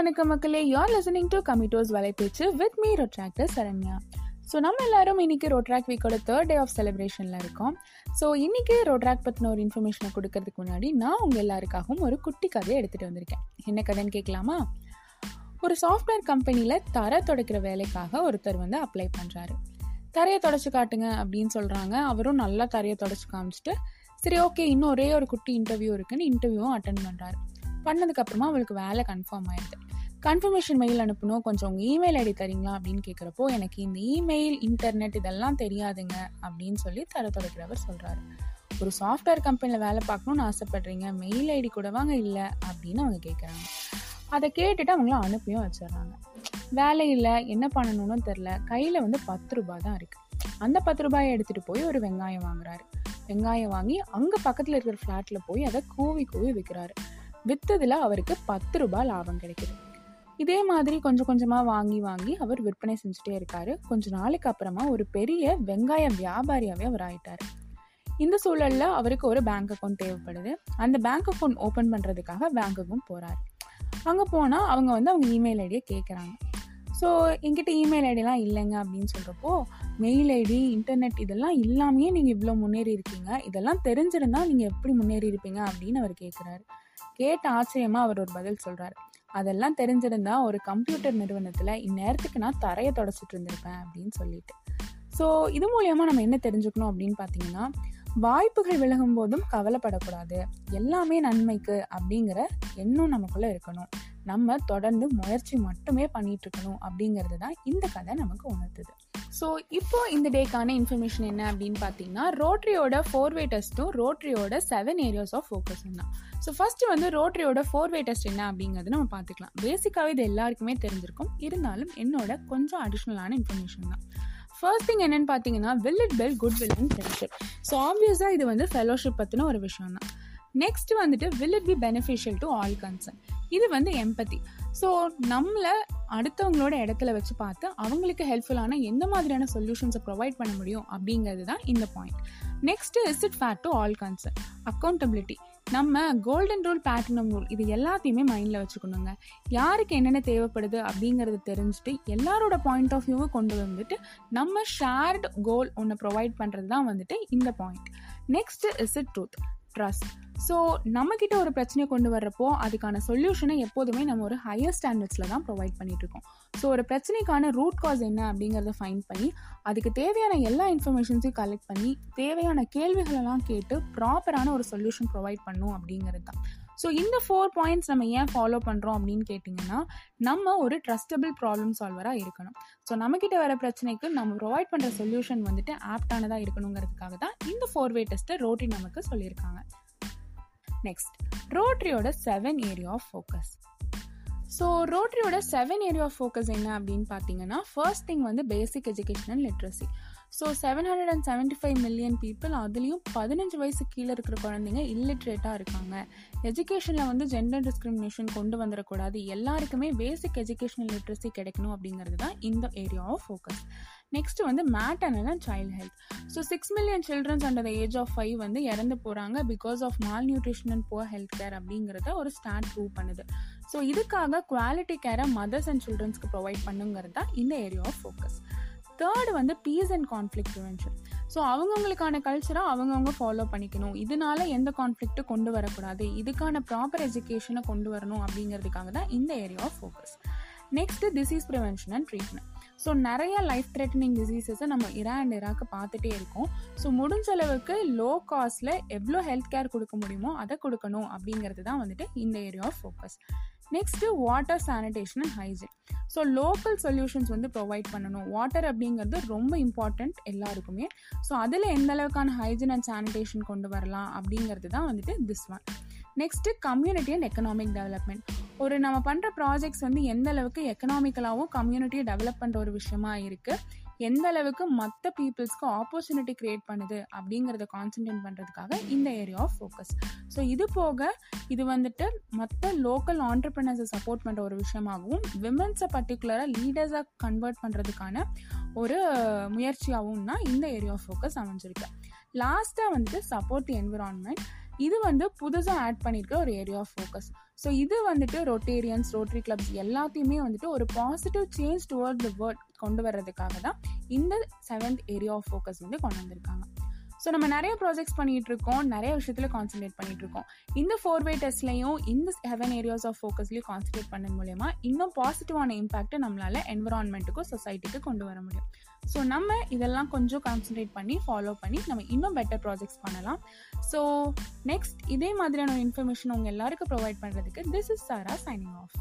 வணக்கம் மக்களே. யார் லிசனிங் டு கமிட்டோஸ் வலைப்பேச்சு with me Rotaractor Saranya. So நம்ம எல்லாரும் இன்னைக்கு ரோட்ராக் வீக்கோட தேர்ட் டே ஆஃப் செலிப்ரேஷனில் இருக்கோம். ஸோ இன்றைக்கி ரோட்ராக் பற்றின ஒரு இன்ஃபர்மேஷனை கொடுக்கறதுக்கு முன்னாடி நான் உங்கள் எல்லாருக்காகவும் ஒரு குட்டி கதையை எடுத்துகிட்டு வந்திருக்கேன். என்ன கதைன்னு கேட்கலாமா? ஒரு சாஃப்ட்வேர் கம்பெனியில் தர தொடக்கிற வேலைக்காக ஒருத்தர் வந்து அப்ளை பண்ணுறாரு தரையை தொடச்சி காட்டுங்க அப்படின்னு சொல்கிறாங்க அவரும் நல்லா தரையை தொடச்சி காமிச்சிட்டு சரி ஓகே இன்னும் ஒரே ஒரு குட்டி இன்டர்வியூ இருக்குன்னு இன்டர்வியூவும் அட்டன் பண்ணுறாரு பண்ணதுக்கப்புறமா அவளுக்கு வேலை கன்ஃபார்ம் ஆயிடுது. கன்ஃபர்மேஷன் மெயில் அனுப்பணும். கொஞ்சம் உங்கள் இமெயில் ஐடி தரீங்களா அப்படின்னு கேட்குறப்போ எனக்கு இந்த இமெயில் இன்டர்நெட் இதெல்லாம் தெரியாதுங்க அப்படின்னு சொல்லி தர தொடக்கிறவர் சொல்கிறாரு ஒரு சாஃப்ட்வேர் கம்பெனியில் வேலை பார்க்கணும்னு ஆசைப்படுறீங்க மெயில் ஐடி கூட வாங்க இல்லை அப்படின்னு அவங்க கேட்குறாங்க அதை கேட்டுட்டு அவங்கள அனுப்பியும் வச்சிடுறாங்க. வேலை இல்லை என்ன பண்ணணும்னு தெரில கையில் வந்து பத்து ரூபாய் தான் இருக்குது அந்த பத்து ரூபாயை எடுத்துகிட்டு போய் ஒரு வெங்காயம் வாங்குறாரு. வெங்காயம் வாங்கி அங்கே பக்கத்தில் இருக்கிற ஃப்ளாட்டில் போய் அதை கூவி கூவி விற்கிறாரு விற்றதில் அவருக்கு பத்து ரூபாய் லாபம் கிடைக்குது. இதே மாதிரி கொஞ்சம் கொஞ்சமாக வாங்கி வாங்கி அவர் விற்பனை செஞ்சுட்டே இருக்காரு. கொஞ்ச நாளைக்கு அப்புறமா ஒரு பெரிய வெங்காய வியாபாரியாகவே அவர் ஆயிட்டார். இந்த சூழலில் அவருக்கு ஒரு பேங்க் அக்கௌண்ட் தேவைப்படுது. அந்த பேங்க் அக்கௌண்ட் ஓப்பன் பண்ணுறதுக்காக பேங்க்குக்கும் போகிறாரு அங்கே போனால் அவங்க வந்து அவங்க இமெயில் ஐடியை கேட்குறாங்க ஸோ என்கிட்ட இமெயில் ஐடிலாம் இல்லைங்க அப்படின்னு சொல்கிறப்போ மெயில் ஐடி இன்டர்நெட் இதெல்லாம் இல்லாமையே நீங்கள் இவ்வளோ முன்னேறி இருக்கீங்க. இதெல்லாம் தெரிஞ்சிருந்தால் நீங்கள் எப்படி முன்னேறி இருப்பீங்க அப்படின்னு அவர் கேட்குறாரு கேட்ட ஆச்சரியமாக அவர் ஒரு பதில் சொல்கிறார் அதெல்லாம் தெரிஞ்சிருந்தா ஒரு கம்ப்யூட்டர் நிறுவனத்தில் இந்நேரத்துக்கு நான் தரையை தொடச்சிட்டு இருந்திருப்பேன் அப்படின்னு சொல்லிட்டு. ஸோ இது மூலயமா நம்ம என்ன தெரிஞ்சுக்கணும் அப்படின்னு பார்த்தீங்கன்னா வாய்ப்புகள் விலகும் போதும் கவலைப்படக்கூடாது. எல்லாமே நன்மைக்கு அப்படிங்கிற எண்ணம் நமக்குள்ள இருக்கணும். நம்ம தொடர்ந்து முயற்சி மட்டுமே பண்ணிட்டு இருக்கணும் அப்படிங்கிறது தான் இந்த கதை நமக்கு உணர்த்துது. ஸோ இப்போ இந்த டேக்கான இன்ஃபர்மேஷன் என்ன அப்படின்னு பார்த்தீங்கன்னா ரோட்ரியோட ஃபோர் வே டெஸ்ட்டும் ரோட்ரியோட செவன் ஏரியாஸ் ஆஃப் ஃபோக்கஸ் தான். ஸோ ஃபர்ஸ்ட் வந்து ரோட்ரியோட ஃபோர் வே டெஸ்ட் என்ன அப்படிங்கிறது நம்ம பார்த்துக்கலாம். பேசிக்காகவே இது எல்லாருக்குமே தெரிஞ்சிருக்கும். இருந்தாலும் என்னோட கொஞ்சம் அடிஷ்னலான இன்ஃபர்மேஷன் தான். ஃபர்ஸ்ட் திங் என்னன்னு பார்த்தீங்கன்னா will it build goodwill and friendship so ஆப்வியஸாக இது வந்து ஃபெலோஷிப் பற்றின ஒரு விஷயம் தான். நெக்ஸ்ட் வந்துட்டு will it be beneficial to all concerned இது வந்து எம்பத்தி ஸோ நம்மளை அடுத்தவங்களோட இடத்துல வச்சு பார்த்து அவங்களுக்கு ஹெல்ப்ஃபுல்லான எந்த மாதிரியான சொல்யூஷன்ஸை ப்ரொவைட் பண்ண முடியும் அப்படிங்கிறது தான் இந்த point next is it fair to all concerned accountability நம்ம கோல்டன் ரூல் பேட்டினம் ரூல் இது எல்லாத்தையுமே மைண்டில் வச்சுக்கணுங்க. யாருக்கு என்னென்ன தேவைப்படுது அப்படிங்கிறத தெரிஞ்சுட்டு எல்லாரோட பாயிண்ட் ஆஃப் வியூவை கொண்டு வந்துட்டு நம்ம ஷேர்டு கோல் ஒன்று ப்ரொவைட் பண்ணுறது தான் வந்துட்டு இந்த point next is it truth trust so நம்மக்கிட்ட ஒரு பிரச்சனையை கொண்டு வர்றப்போ அதுக்கான சொல்யூஷனை எப்போதுமே நம்ம ஒரு ஹையர் ஸ்டாண்டர்ட்ஸில் தான் ப்ரொவைட் பண்ணிகிட்ருக்கோம் இருக்கோம். ஸோ ஒரு பிரச்சனைக்கான ரூட் காஸ் என்ன அப்படிங்கிறத ஃபைன் பண்ணி அதுக்கு தேவையான எல்லா இன்ஃபர்மேஷன்ஸையும் கலெக்ட் பண்ணி தேவையான கேள்விகளெல்லாம் கேட்டு ப்ராப்பரான ஒரு சொல்யூஷன் ப்ரொவைட் பண்ணும் அப்படிங்கிறது தான். ஸோ இந்த ஃபோர் பாயிண்ட்ஸ் நம்ம ஏன் ஃபாலோ பண்ணுறோம் அப்படின்னு கேட்டிங்கன்னா நம்ம ஒரு ட்ரஸ்டபிள் ப்ராப்ளம் சால்வராக இருக்கணும். ஸோ நம்மக்கிட்ட வர பிரச்சனைக்கு நம்ம ப்ரொவைட் பண்ணுற சொல்யூஷன் வந்துட்டு ஆப்டானதாக இருக்கணுங்கிறதுக்காக தான் இந்த ஃபோர் வே டெஸ்ட்டை ரோட்டி நமக்கு சொல்லியிருக்காங்க. Next ரோட்ரியோட seven area of focus so ரோட்ரியோட seven area of focus என்ன அப்படின்னு பார்த்தீங்கன்னா ஃபர்ஸ்ட் திங் வந்து basic education and literacy so seven hundred and seventy five million people அதுலேயும் பதினஞ்சு வயசு கீழே இருக்கிற குழந்தைங்க இல்லிட்ரேட்டாக இருக்காங்க. எஜுகேஷனில் வந்து ஜெண்டர் டிஸ்கிரிமினேஷன் கொண்டு வந்துடக்கூடாது. எல்லாருக்குமே பேசிக் எஜுகேஷனல் லிட்ரஸி கிடைக்கணும் அப்படிங்கிறது தான் இந்த ஏரியா ஆஃப் ஃபோக்கஸ் நெக்ஸ்ட் வந்து maternal and child health so six million childrens under the age of five வந்து இறந்து போகிறாங்க because of malnutrition and poor health care அப்படிங்கிறத ஒரு ஸ்டாட் ப்ரூவ் பண்ணுது. ஸோ இதுக்காக குவாலிட்டி கேரை மதர்ஸ் அண்ட் சில்ட்ரன்ஸ்க்கு ப்ரொவைட் பண்ணுங்கிறது தான் இந்த ஏரியா ஆஃப் ஃபோக்கஸ் தேர்டு வந்து peace and conflict prevention so அவங்கவுங்களுக்கான கல்ச்சரை அவங்கவுங்க ஃபாலோ பண்ணிக்கணும். இதனால எந்த கான்ஃப்ளிக்ட்டும் கொண்டு வரக்கூடாது. இதுக்கான ப்ராப்பர் எஜுகேஷனை கொண்டு வரணும் அப்படிங்கிறதுக்காக தான் இந்த area of focus next disease prevention and treatment so நிறைய லைஃப் த்ரெட்டனிங் டிசீசஸை நம்ம இரா அண்ட் இராக்கு பார்த்துட்டே இருக்கோம். ஸோ முடிஞ்ச அளவுக்கு லோ காஸ்ட்டில் எவ்வளோ ஹெல்த் கேர் கொடுக்க முடியுமோ அதை கொடுக்கணும் அப்படிங்கிறது தான் வந்துட்டு இந்த area of focus next water sanitation and hygiene so local solutions வந்து ப்ரொவைட் பண்ணணும். வாட்டர் அப்படிங்கிறது ரொம்ப இம்பார்ட்டண்ட் எல்லாருக்குமே. ஸோ அதில் எந்த அளவுக்கான ஹைஜின் அண்ட் சானிடேஷன் கொண்டு வரலாம் அப்படிங்கிறது தான் வந்துட்டு this one next community and economic development ஒரு நம்ம பண்ணுற ப்ராஜெக்ட்ஸ் வந்து எந்த அளவுக்கு எக்கனாமிக்கலாகவும் கம்யூனிட்டியை டெவலப் பண்ணுற ஒரு விஷயமா இருக்குது எந்த அளவுக்கு மற்ற பீப்புள்ஸ்க்கு ஆப்பர்ச்சுனிட்டி க்ரியேட் பண்ணுது அப்படிங்கிறத கான்சென்ட்ரேட் பண்ணுறதுக்காக இந்த ஏரியா ஆஃப் ஃபோக்கஸ் ஸோ இது போக இது வந்துட்டு மற்ற லோக்கல் ஆண்டர்பிரினர்ஸை சப்போர்ட் பண்ணுற ஒரு விஷயமாகவும் விமன்ஸை பர்டிகுலராக லீடர்ஸாக கன்வெர்ட் பண்ணுறதுக்கான ஒரு முயற்சியாகவும் தான் இந்த ஏரியா ஆஃப் ஃபோக்கஸ் அமைஞ்சிருக்கு. லாஸ்ட்டாக வந்துட்டு சப்போர்ட் தி என்விரான்மெண்ட் இது வந்து புதுசாக ஆட் பண்ணியிருக்க ஒரு ஏரியா ஆஃப் ஃபோக்கஸ் ஸோ இது வந்துட்டு ரொட்டேரியன்ஸ் ரோட்டரி கிளப்ஸ் எல்லாத்தையுமே வந்துட்டு ஒரு positive change toward the world கொண்டு வர்றதுக்காக தான் இந்த செவன்த் ஏரியா ஆஃப் ஃபோக்கஸ் வந்து கொண்டு வந்திருக்காங்க. ஸோ நம்ம நிறைய ப்ராஜெக்ட்ஸ் பண்ணிட்டு இருக்கோம் நிறைய விஷயத்தில் கான்சென்ட்ரேட் பண்ணிட்டு இருக்கோம் இந்த ஃபோர் வே டெஸ்ட்லையும் இந்த செவன் ஏரியாஸ் ஆஃப் ஃபோக்கஸ்லையும் கான்சென்ட்ரேட் பண்ண மூலயமா இன்னும் பாசிட்டிவான இம்பாக்ட்டை நம்மளால என்விரான்மெண்ட்டுக்கும் சொசைட்டிக்கு கொண்டு வர முடியும். ஸோ நம்ம இதெல்லாம் கொஞ்சம் கான்சென்ட்ரேட் பண்ணி ஃபாலோ பண்ணி நம்ம இன்னும் பெட்டர் ப்ராஜெக்ட்ஸ் பண்ணலாம். ஸோ நெக்ஸ்ட் இதே மாதிரியான இன்ஃபர்மேஷன் உங்கள் எல்லாருக்கும் ப்ரொவைட் பண்ணுறதுக்கு this is Sara signing off